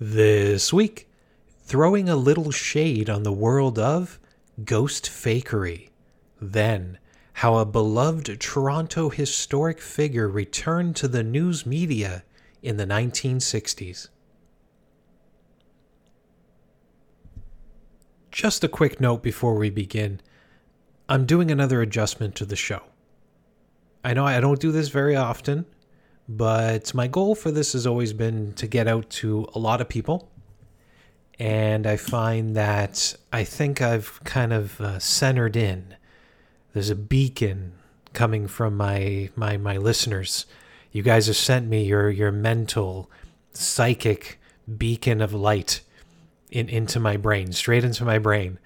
This week, throwing a little shade on the world of ghost fakery. Then, how a beloved Toronto historic figure returned to the news media in the 1960s. Just a quick note before we begin I'm doing another adjustment to the show. I know I don't do this very often, but my goal for this has always been to get out to a lot of people. And I find that I think I've kind of uh, centered in. There's a beacon coming from my, my my listeners. You guys have sent me your your mental, psychic beacon of light in, into my brain, straight into my brain.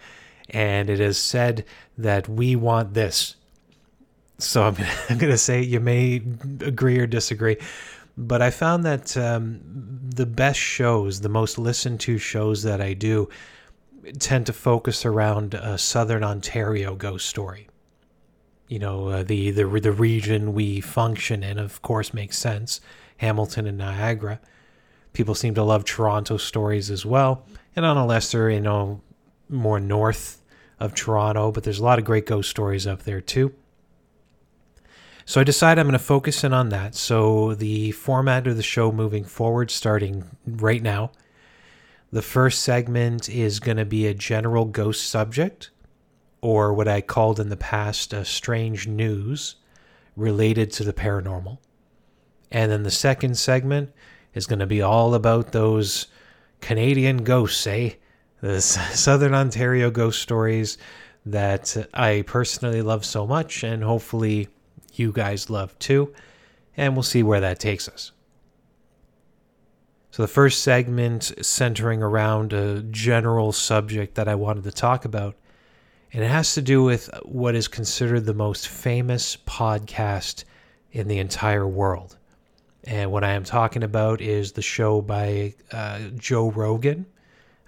And it has said that we want this so I'm, I'm going to say you may agree or disagree, but I found that um, the best shows, the most listened to shows that I do, tend to focus around a Southern Ontario ghost story. You know, uh, the, the the region we function in, of course, makes sense. Hamilton and Niagara. People seem to love Toronto stories as well, and on a lesser, you know, more north of Toronto, but there's a lot of great ghost stories up there too. So I decide I'm going to focus in on that. So the format of the show moving forward, starting right now, the first segment is going to be a general ghost subject, or what I called in the past a strange news related to the paranormal. And then the second segment is going to be all about those Canadian ghosts, eh? The Southern Ontario ghost stories that I personally love so much, and hopefully you guys love too, and we'll see where that takes us. So, the first segment centering around a general subject that I wanted to talk about, and it has to do with what is considered the most famous podcast in the entire world. And what I am talking about is the show by uh, Joe Rogan.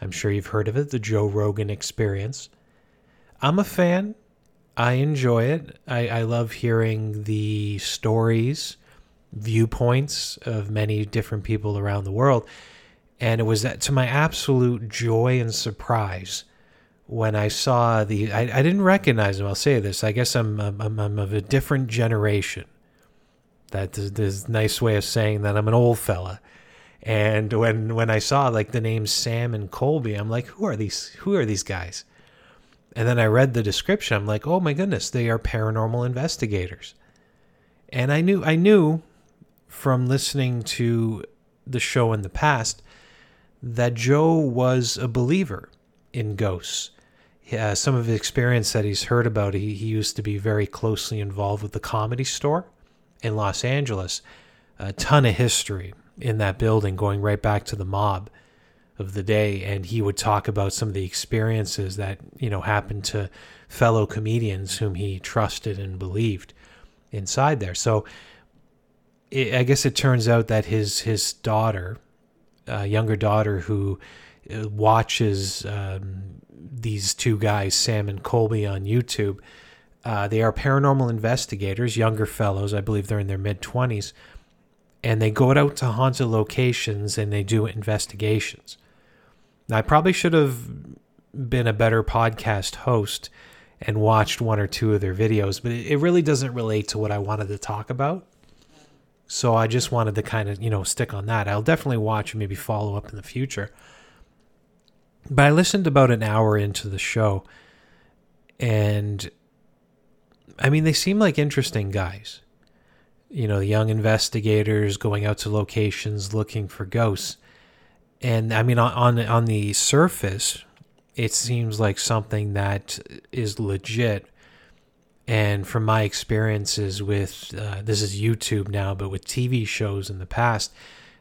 I'm sure you've heard of it, the Joe Rogan Experience. I'm a fan. I enjoy it. I, I love hearing the stories, viewpoints of many different people around the world. And it was that to my absolute joy and surprise when I saw the. I, I didn't recognize him. I'll say this. I guess I'm, I'm, I'm of a different generation. That is a nice way of saying that I'm an old fella. And when when I saw like the names Sam and Colby, I'm like, who are these? Who are these guys? And then I read the description. I'm like, oh my goodness, they are paranormal investigators. And I knew I knew from listening to the show in the past that Joe was a believer in ghosts. Yeah, uh, some of the experience that he's heard about, he, he used to be very closely involved with the comedy store in Los Angeles. A ton of history in that building going right back to the mob of the day and he would talk about some of the experiences that you know happened to fellow comedians whom he trusted and believed inside there. So it, i guess it turns out that his his daughter uh, younger daughter who uh, watches um, these two guys sam and colby on youtube uh, they are paranormal investigators younger fellows i believe they're in their mid-20s and they go out to haunted locations and they do investigations I probably should have been a better podcast host and watched one or two of their videos, but it really doesn't relate to what I wanted to talk about. So I just wanted to kind of, you know, stick on that. I'll definitely watch and maybe follow up in the future. But I listened about an hour into the show and I mean, they seem like interesting guys. You know, young investigators going out to locations looking for ghosts and I mean on on, the surface, it seems like something that is legit. And from my experiences with uh, this is YouTube now, but with TV shows in the past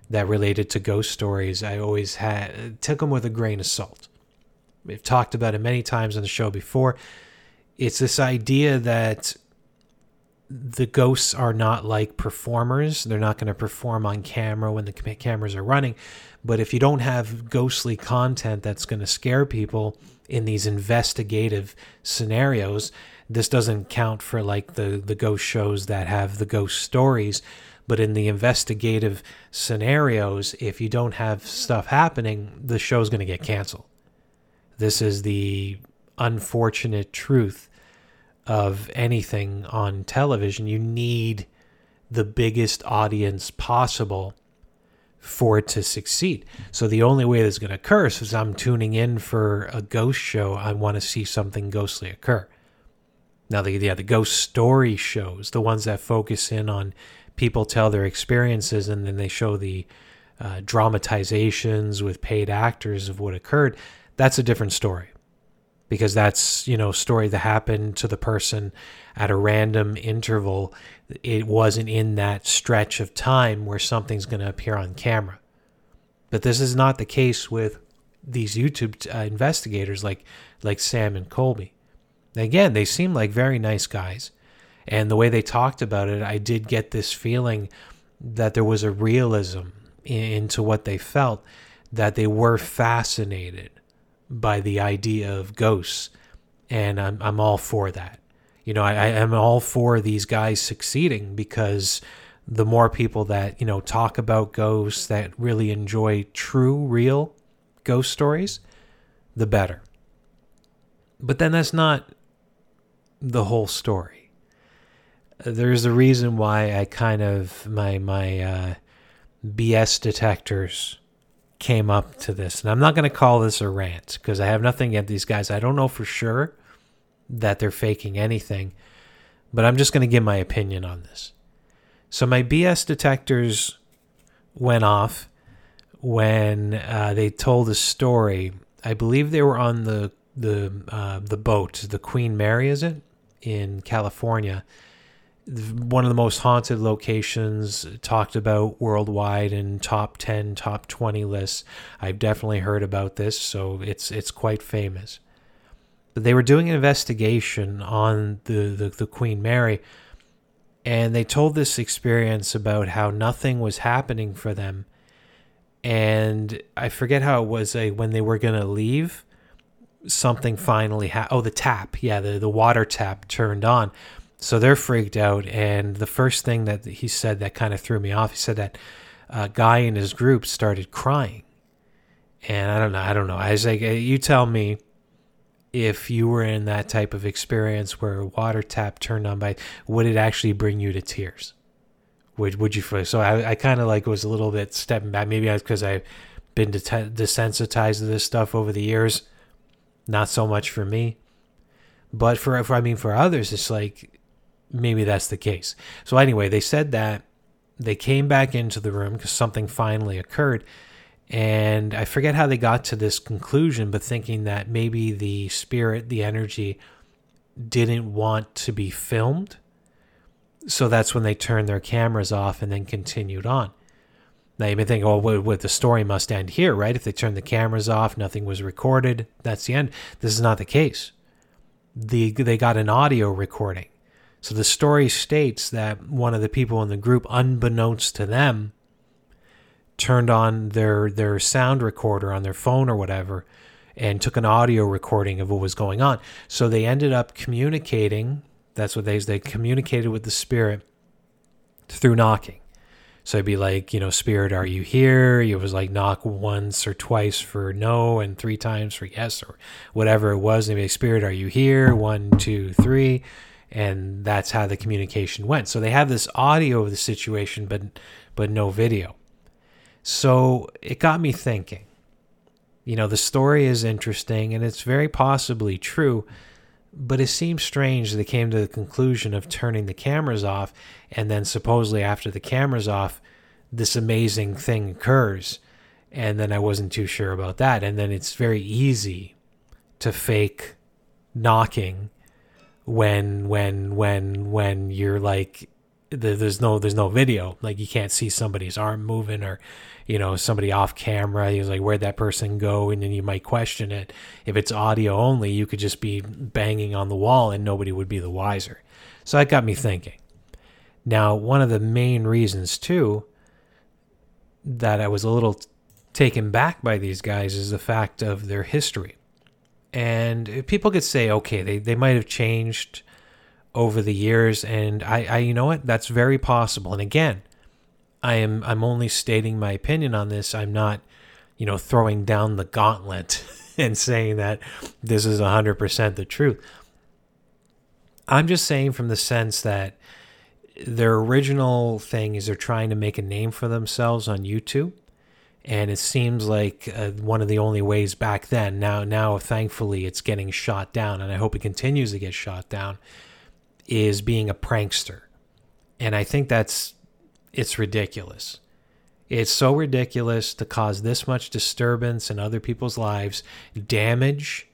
that related to ghost stories, I always had took them with a grain of salt. We've talked about it many times on the show before. It's this idea that the ghosts are not like performers. They're not going to perform on camera when the cameras are running. But if you don't have ghostly content that's going to scare people in these investigative scenarios, this doesn't count for like the the ghost shows that have the ghost stories. But in the investigative scenarios, if you don't have stuff happening, the show's going to get canceled. This is the unfortunate truth of anything on television. You need the biggest audience possible for it to succeed. So the only way that's going to occur is I'm tuning in for a ghost show. I want to see something ghostly occur. Now the yeah the ghost story shows, the ones that focus in on people tell their experiences and then they show the uh, dramatizations with paid actors of what occurred, that's a different story. Because that's, you know, story that happened to the person at a random interval. It wasn't in that stretch of time where something's going to appear on camera. But this is not the case with these YouTube uh, investigators like like Sam and Colby. Again, they seem like very nice guys and the way they talked about it, I did get this feeling that there was a realism into what they felt, that they were fascinated by the idea of ghosts. And I'm, I'm all for that. You know, I, I am all for these guys succeeding because the more people that, you know, talk about ghosts, that really enjoy true, real ghost stories, the better. But then that's not the whole story there's a reason why I kind of my my uh, BS detectors came up to this, and I'm not going to call this a rant because I have nothing against these guys. I don't know for sure that they're faking anything, but I'm just going to give my opinion on this. So my BS detectors went off when uh, they told a story. I believe they were on the the uh, the boat, the Queen Mary, is it in California? One of the most haunted locations talked about worldwide in top 10 top 20 lists. I've definitely heard about this so it's it's quite famous. But they were doing an investigation on the, the, the queen mary and they told this experience about how nothing was happening for them. And i forget how it was uh, when they were going to leave something finally happened oh the tap. Yeah the, the water tap turned on so they're freaked out. And the first thing that he said that kind of threw me off, he said that a guy in his group started crying. And I don't know. I don't know. I was like, you tell me if you were in that type of experience where a water tap turned on by, would it actually bring you to tears? Would would you feel? So I, I kind of like was a little bit stepping back. Maybe because I've been desensitized to this stuff over the years. Not so much for me, but for, for I mean for others, it's like maybe that's the case. So anyway, they said that they came back into the room because something finally occurred. And I forget how they got to this conclusion, but thinking that maybe the spirit, the energy, didn't want to be filmed. So that's when they turned their cameras off and then continued on. Now you may think, oh, well, the story must end here, right? If they turned the cameras off, nothing was recorded, that's the end. This is not the case. The, they got an audio recording so the story states that one of the people in the group, unbeknownst to them, turned on their their sound recorder on their phone or whatever and took an audio recording of what was going on. So they ended up communicating. That's what they they communicated with the spirit through knocking. So it'd be like, you know, spirit, are you here? It was like knock once or twice for no and three times for yes or whatever it was. Maybe like, spirit, are you here? One, two, three and that's how the communication went. So they have this audio of the situation, but but no video. So it got me thinking. You know, the story is interesting and it's very possibly true, but it seems strange they came to the conclusion of turning the cameras off, and then supposedly after the cameras off, this amazing thing occurs. And then I wasn't too sure about that. And then it's very easy to fake knocking when when when when you're like there's no there's no video. Like you can't see somebody's arm moving or you know somebody off camera. He's like where'd that person go? And then you might question it. If it's audio only you could just be banging on the wall and nobody would be the wiser. So that got me thinking. Now one of the main reasons too that i was a little taken back by these guys is the fact of their history and people could say, okay, they, they might have changed over the years. And I, I, you know what? That's very possible. And again, I am I'm only stating my opinion on this. I'm not, you know, throwing down the gauntlet and saying that this is 100% the truth. I'm just saying from the sense that their original thing is they're trying to make a name for themselves on YouTube. And it seems like uh, one of the only ways back then. Now, now, thankfully, it's getting shot down, and I hope it continues to get shot down. Is being a prankster, and I think that's it's ridiculous. It's so ridiculous to cause this much disturbance in other people's lives, damage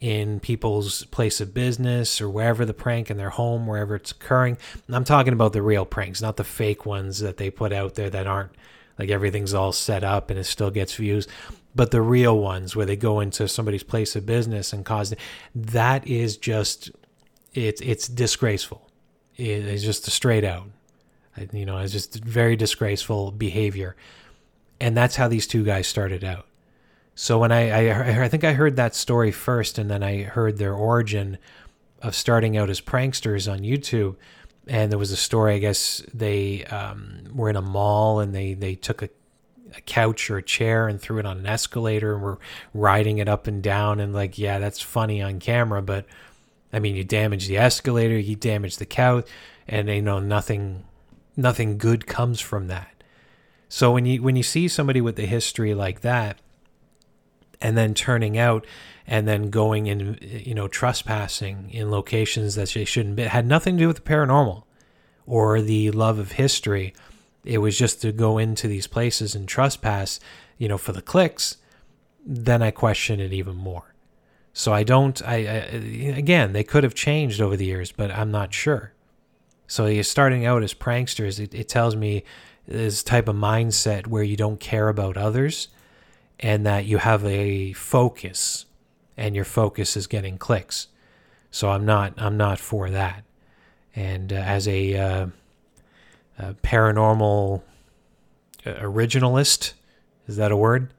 in people's place of business or wherever the prank in their home, wherever it's occurring. I'm talking about the real pranks, not the fake ones that they put out there that aren't like everything's all set up and it still gets views. But the real ones where they go into somebody's place of business and cause that is just it's it's disgraceful. It's just a straight out. You know, it's just very disgraceful behavior. And that's how these two guys started out. So when I, I, I think I heard that story first, and then I heard their origin of starting out as pranksters on YouTube. And there was a story, I guess they um, were in a mall and they, they took a, a couch or a chair and threw it on an escalator and were riding it up and down. And like, yeah, that's funny on camera, but I mean, you damage the escalator, you damage the couch, and they know nothing nothing good comes from that. So when you when you see somebody with a history like that, and then turning out and then going and you know trespassing in locations that they shouldn't be, it had nothing to do with the paranormal or the love of history. It was just to go into these places and trespass, you know, for the clicks. Then I question it even more. So I don't. I, I again, they could have changed over the years, but I'm not sure. So you're starting out as pranksters. It, it tells me this type of mindset where you don't care about others and that you have a focus and your focus is getting clicks. So I'm not I'm not for that. And uh, as a, uh, a paranormal uh, originalist, is that a word?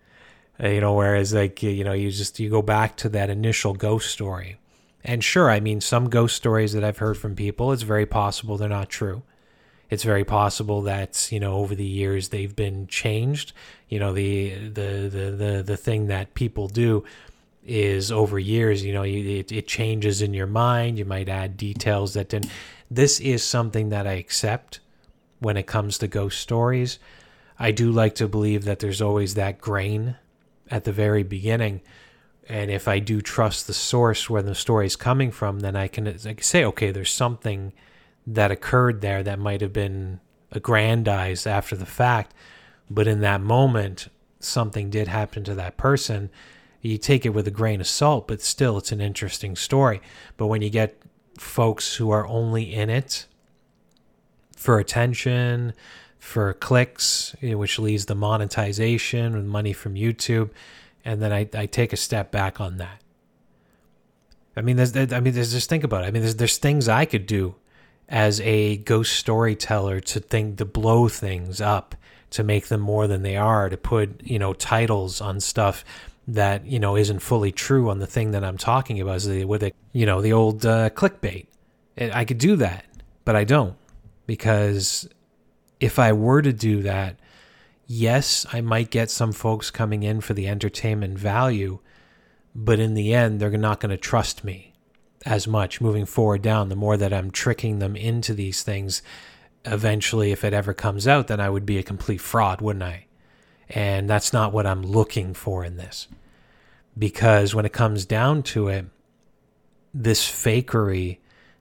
Uh, you know, whereas like you know you just you go back to that initial ghost story and sure, I mean, some ghost stories that I've heard from people, it's very possible they're not true. It's very possible that you know over the years they've been changed. You know, the the the the, the thing that people do is over years. You know, it, it changes in your mind. You might add details that didn't. This is something that I accept when it comes to ghost stories. I do like to believe that there's always that grain at the very beginning and if I do trust the source where the story is coming from, then I can, I can say, okay, there's something that occurred there that might have been aggrandized after the fact, but in that moment, something did happen to that person. You take it with a grain of salt, but still, it's an interesting story. But when you get folks who are only in it for attention, for clicks, eh, which leads to monetization and money from YouTube, and then I, I take a step back on that. I mean, there's, I mean, there's just think about it. I mean, there's, there's things I could do as a ghost storyteller to think to blow things up, to make them more than they are, to put you know titles on stuff that you know isn't fully true on the thing that I'm talking about. So with it, you know, the old uh, clickbait. I could do that, but I don't because if I were to do that, yes, I might get some folks coming in for the entertainment value, but in the end, they're not going to trust me as much moving forward down. The more that I'm tricking them into these things, eventually, if it ever comes out, then I would be a complete fraud, wouldn't I? And that's not what I'm looking for in this. Because when it comes down to it, this fakery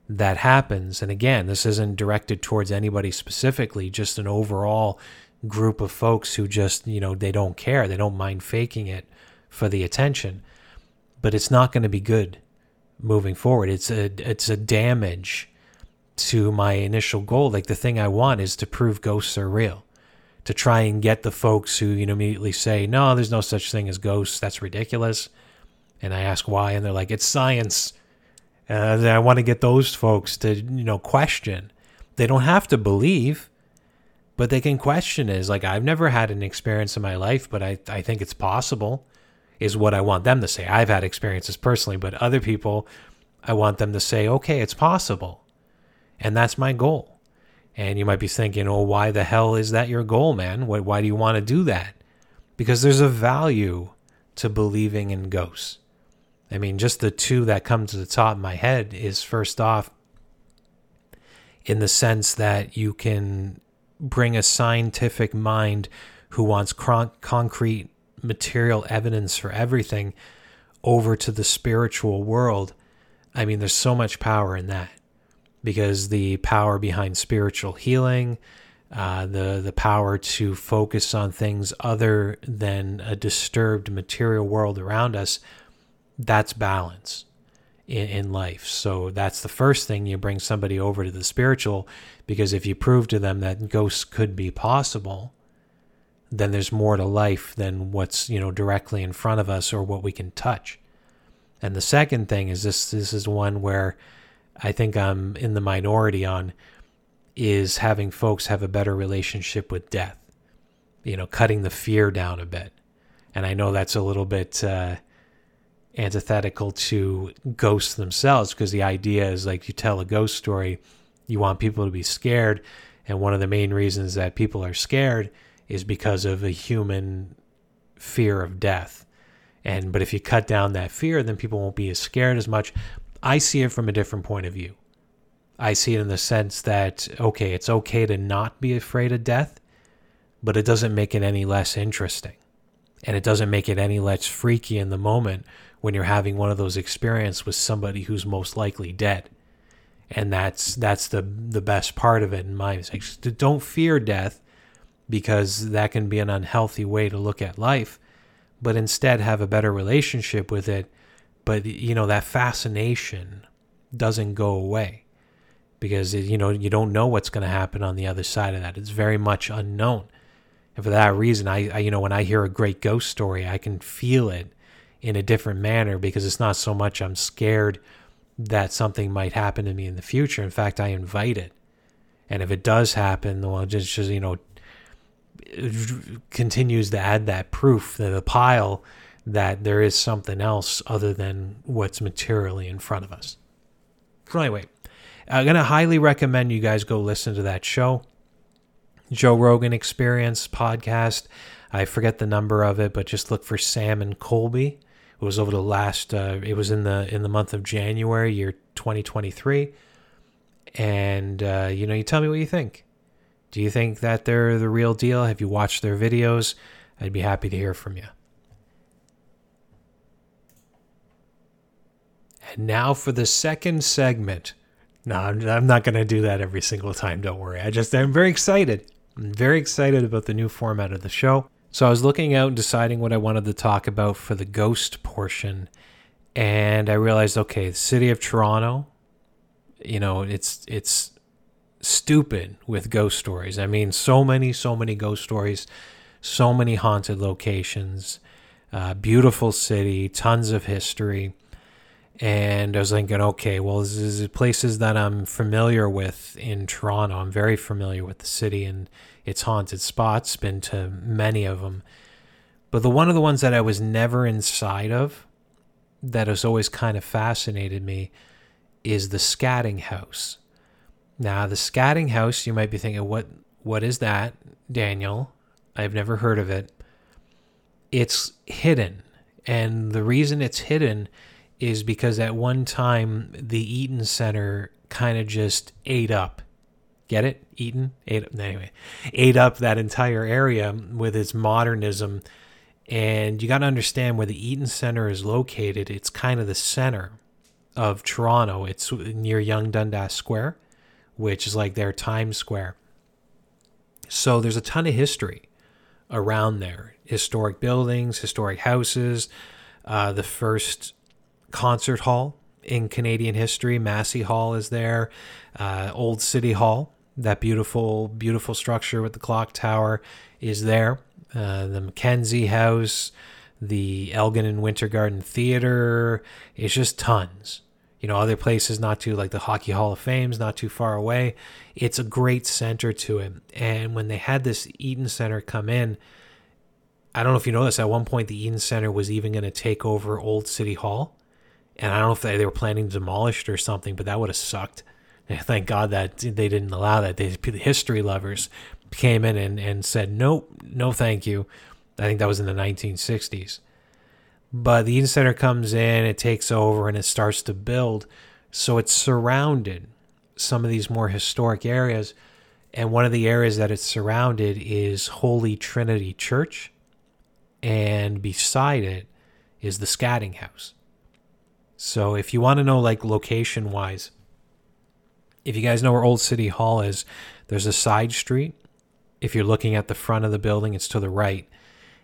that happens, and again, this isn't directed towards anybody specifically, just an overall group of folks who just, you know, they don't care. They don't mind faking it for the attention. But it's not going to be good moving forward. It's a it's a damage to my initial goal. Like the thing I want is to prove ghosts are real. To try and get the folks who, you know, immediately say, No, there's no such thing as ghosts. That's ridiculous. And I ask why, and they're like, It's science. And I want to get those folks to, you know, question. They don't have to believe but they can question is like I've never had an experience in my life, but I, I think it's possible, is what I want them to say. I've had experiences personally, but other people, I want them to say, okay, it's possible. And that's my goal. And you might be thinking, oh, why the hell is that your goal, man? Why, why do you want to do that? Because there's a value to believing in ghosts. I mean, just the two that come to the top of my head is first off, in the sense that you can bring a scientific mind who wants cron- concrete material evidence for everything over to the spiritual world. I mean, there's so much power in that because the power behind spiritual healing, uh, the the power to focus on things other than a disturbed material world around us, that's balance in, in life. So that's the first thing you bring somebody over to the spiritual, because if you prove to them that ghosts could be possible, then there's more to life than what's you know directly in front of us or what we can touch. And the second thing is this this is one where I think I'm in the minority on is having folks have a better relationship with death. You know, cutting the fear down a bit. And I know that's a little bit uh, antithetical to ghosts themselves because the idea is like you tell a ghost story, you want people to be scared. And one of the main reasons that people are scared is because of a human fear of death. And but if you cut down that fear, then people won't be as scared as much. I see it from a different point of view. I see it in the sense that okay, it's okay to not be afraid of death, but it doesn't make it any less interesting. And it doesn't make it any less freaky in the moment when you're having one of those experiences with somebody who's most likely dead. And that's that's the the best part of it in my like, don't fear death because that can be an unhealthy way to look at life, but instead have a better relationship with it. But you know that fascination doesn't go away because you know you don't know what's going to happen on the other side of that. It's very much unknown, and for that reason, I, I you know when I hear a great ghost story, I can feel it in a different manner because it's not so much I'm scared that something might happen to me in the future. In fact, I invite it. And if it does happen, well, just, just you know, continues to add that proof to the pile that there is something else other than what's materially in front of us. So anyway, I'm gonna highly recommend you guys go listen to that show, Joe Rogan Experience podcast. I forget the number of it, but just look for Sam and Colby. It was over the last. Uh, it was in the in the month of January, year 2023. And uh, you know, you tell me what you think. Do you think that they're the real deal? Have you watched their videos? I'd be happy to hear from you. And now for the second segment. No, I'm, not going to do that every single time. Don't worry. I just, I'm very excited. I'm very excited about the new format of the show. So I was looking out and deciding what I wanted to talk about for the ghost portion. And I realized, okay, the city of Toronto, you know, it's, it's, stupid with ghost stories. I mean, so many, so many ghost stories, so many haunted locations, uh, beautiful city, tons of history. And I was thinking, okay, well, this is places that I'm familiar with in Toronto. I'm very familiar with the city and its haunted spots, been to many of them. But the one of the ones that I was never inside of, that has always kind of fascinated me, is the Scadding House. Now, the Scadding House, you might be thinking, what what is that, Daniel? I've never heard of it. It's hidden. And the reason it's hidden is because at one time the Eaton Center kind of just ate up. Get it? Eaton? Ate up. Anyway, ate up that entire area with its modernism. And you got to understand where the Eaton Center is located. It's kind of the center of Toronto. It's near Yonge Dundas Square which is like their Times Square. So there's a ton of history around there. Historic buildings, historic houses, uh, the first concert hall in Canadian history, Massey Hall, is there, uh, Old City Hall, that beautiful, beautiful structure with the clock tower is there, uh, the Mackenzie House, the Elgin and Winter Garden Theater, it's just tons you know, other places not too like the Hockey Hall of Fame's not too far away. It's a great center to it. And when they had this Eaton Center come in, I don't know if you know this, at one point the Eaton Center was even going to take over Old City Hall. And I don't know if they, they were planning to demolish it or something, but that would have sucked. thank God that they didn't allow that. They, the history lovers came in and, and said, nope, no, thank you. I think that was in the 1960s. But the Center comes in, it takes over, and it starts to build. So it's surrounded some of these more historic areas. And one of the areas that it's surrounded is Holy Trinity Church. And beside it is the Scadding House. So if you want to know, like, location wise, if you guys know where Old City Hall is, there's a side street. If you're looking at the front of the building, it's to the right.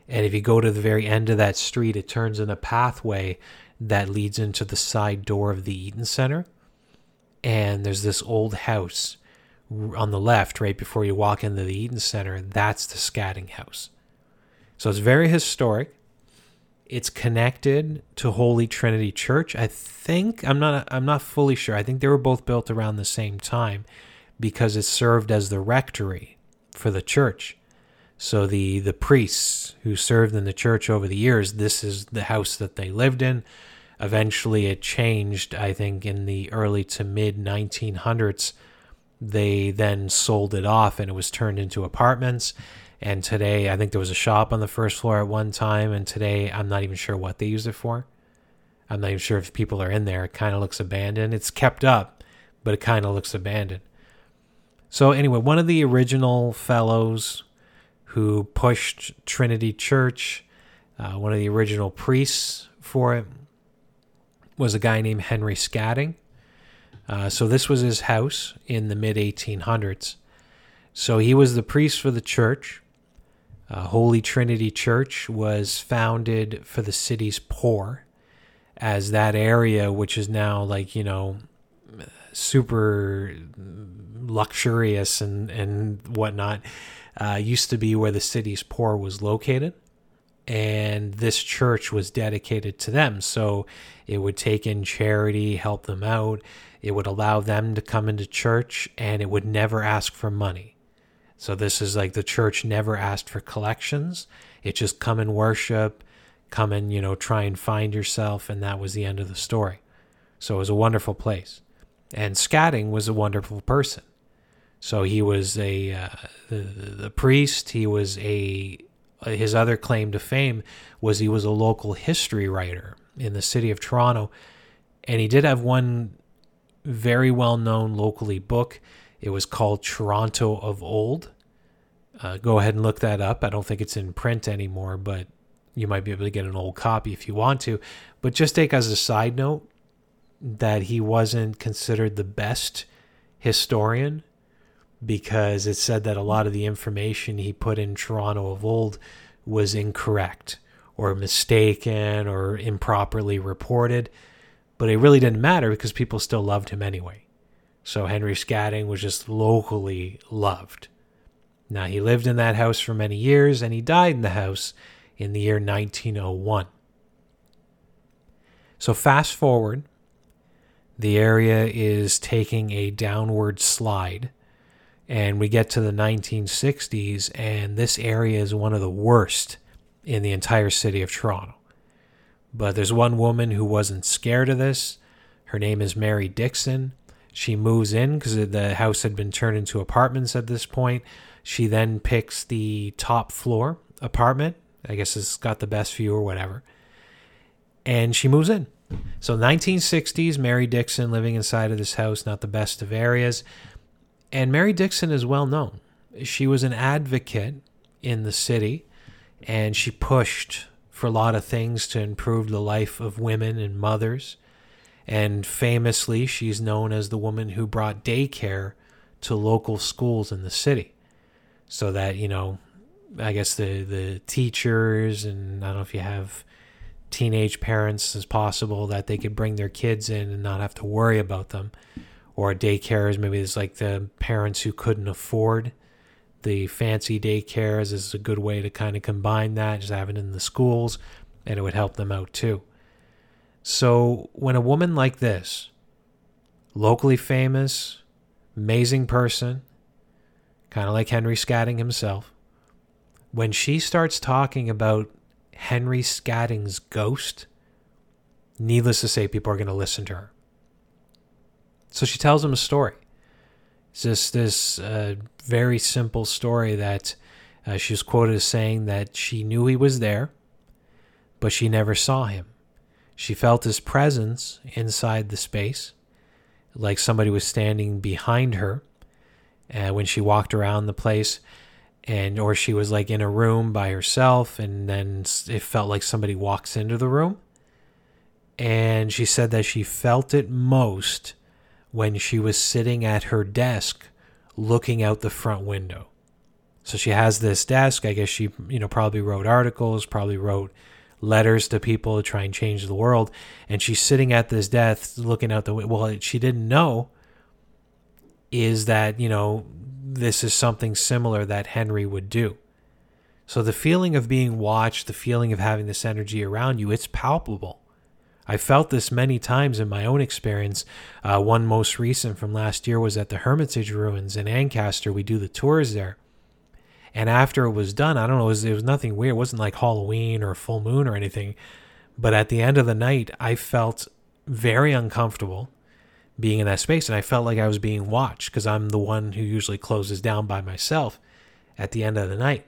And if you go to the very end of that street, it turns in a pathway that leads into the side door of the Eaton Center. And there's this old house on the left, right before you walk into the Eaton Center. That's the Scadding House. So it's very historic. It's connected to Holy Trinity Church. I think I'm not I'm not fully sure. I think they were both built around the same time because it served as the rectory for the church. So the the priests who served in the church over the years, this is the house that they lived in. Eventually, it changed. I think in the early to mid 1900s, they then sold it off, and it was turned into apartments. And today, I think there was a shop on the first floor at one time, and today I'm not even sure what they use it for. I'm not even sure if people are in there. It kind of looks abandoned. It's kept up, but it kind of looks abandoned. So anyway, one of the original fellows who pushed Trinity Church. Uh, one of the original priests for it was a guy named Henry Scadding. Uh, so this was his house in the mid 1800s. So he was the priest for the church. Uh, Holy Trinity Church was founded for the city's poor, as that area, which is now like, you know, super luxurious and, and whatnot, uh, used to be where the city's poor was located. And this church was dedicated to them. So it would take in charity, help them out. It would allow them to come into church and it would never ask for money. So this is like the church never asked for collections. It just come and worship, come and, you know, try and find yourself. And that was the end of the story. So it was a wonderful place. And Scadding was a wonderful person. So he was a uh, the, the priest. He was a his other claim to fame was he was a local history writer in the city of Toronto, and he did have one very well known locally book. It was called Toronto of Old. Uh, go ahead and look that up. I don't think it's in print anymore, but you might be able to get an old copy if you want to. But just take as a side note that he wasn't considered the best historian because it said that a lot of the information he put in Toronto of old was incorrect or mistaken or improperly reported. But it really didn't matter because people still loved him anyway. So Henry Scadding was just locally loved. Now, he lived in that house for many years and he died in the house in the year 1901. So, fast forward, the area is taking a downward slide and we get to the 1960s, and this area is one of the worst in the entire city of Toronto. But there's one woman who wasn't scared of this. Her name is Mary Dixon. She moves in because the house had been turned into apartments at this point. She then picks the top floor apartment. I guess it's got the best view or whatever. And she moves in. So 1960s, Mary Dixon living inside of this house, not the best of areas. And Mary Dixon is well known. She was an advocate in the city and she pushed for a lot of things to improve the life of women and mothers. And famously, she's known as the woman who brought daycare to local schools in the city. So that, you know, I guess the, the teachers, and I don't know if you have teenage parents as possible, that they could bring their kids in and not have to worry about them or daycares. Maybe it's like the parents who couldn't afford the fancy daycares is a good way to kind of combine that, just have it in the schools, and it would help them out too. So when a woman like this, locally famous, amazing person, kind of like Henry Scadding himself, when she starts talking about Henry Scadding's ghost, needless to say, people are going to listen to her. So she tells him a story. It's just this uh, very simple story that uh, she was quoted as saying that she knew he was there, but she never saw him. She felt his presence inside the space, like somebody was standing behind her uh, when she walked around the place and or she was like in a room by herself and then it felt like somebody walks into the room and she said that she felt it most when she was sitting at her desk looking out the front window so she has this desk i guess she you know probably wrote articles probably wrote letters to people to try and change the world and she's sitting at this desk looking out the window well she didn't know is that you know this is something similar that Henry would do. So the feeling of being watched, the feeling of having this energy around you, it's palpable. I felt this many times in my own experience. Uh, one most recent from last year was at the Hermitage Ruins in Ancaster. We do the tours there. And after it was done, I don't know, it was, it was nothing weird. It wasn't like Halloween or full moon or anything. But at the end of the night, I felt very uncomfortable being in that space and I felt like I was being watched because I'm the one who usually closes down by myself at the end of the night.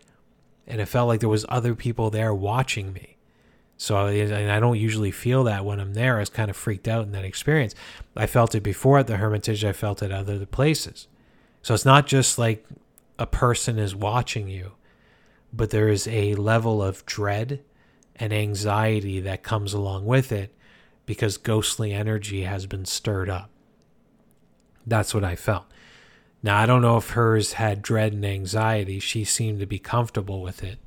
And it felt like there was other people there watching me. So and I don't usually feel that when I'm there. I was kind of freaked out in that experience. I felt it before at the Hermitage. I felt it at other places. So it's not just like a person is watching you, but there is a level of dread and anxiety that comes along with it because ghostly energy has been stirred up. That's what I felt. Now, I don't know if hers had dread and anxiety. She seemed to be comfortable with it.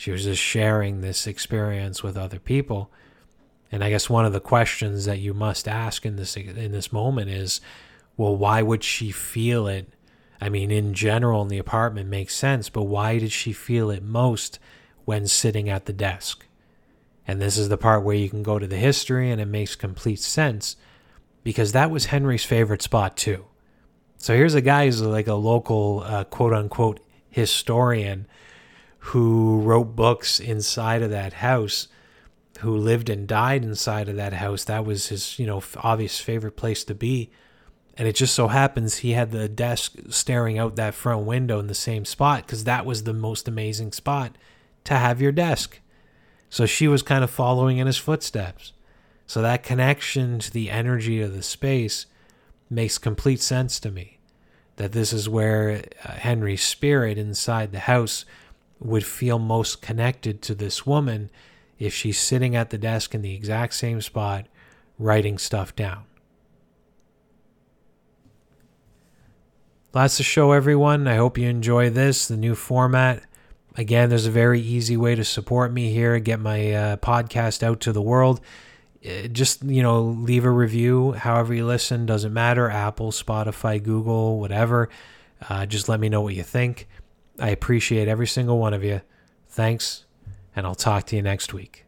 She was just sharing this experience with other people. And I guess one of the questions that you must ask in this in this moment is, well, why would she feel it? I mean, in general, in the apartment makes sense, but why did she feel it most when sitting at the desk? And this is the part where you can go to the history and it makes complete sense because that was Henry's favorite spot too. So here's a guy who's like a local uh, quote unquote historian who wrote books inside of that house, who lived and died inside of that house. That was his, you know, obvious favorite place to be. And it just so happens he had the desk staring out that front window in the same spot because that was the most amazing spot to have your desk. So she was kind of following in his footsteps. So that connection to the energy of the space makes complete sense to me. That this is where uh, Henry's spirit inside the house would feel most connected to this woman if she's sitting at the desk in the exact same spot writing stuff down. That's the show, everyone. I hope you enjoy this, the new format. Again, there's a very easy way to support me here, get my uh, podcast out to the world. Uh, just you know leave a review however you listen doesn't matter apple spotify google whatever uh, just let me know what you think i appreciate every single one of you. Thanks and i'll talk to you next week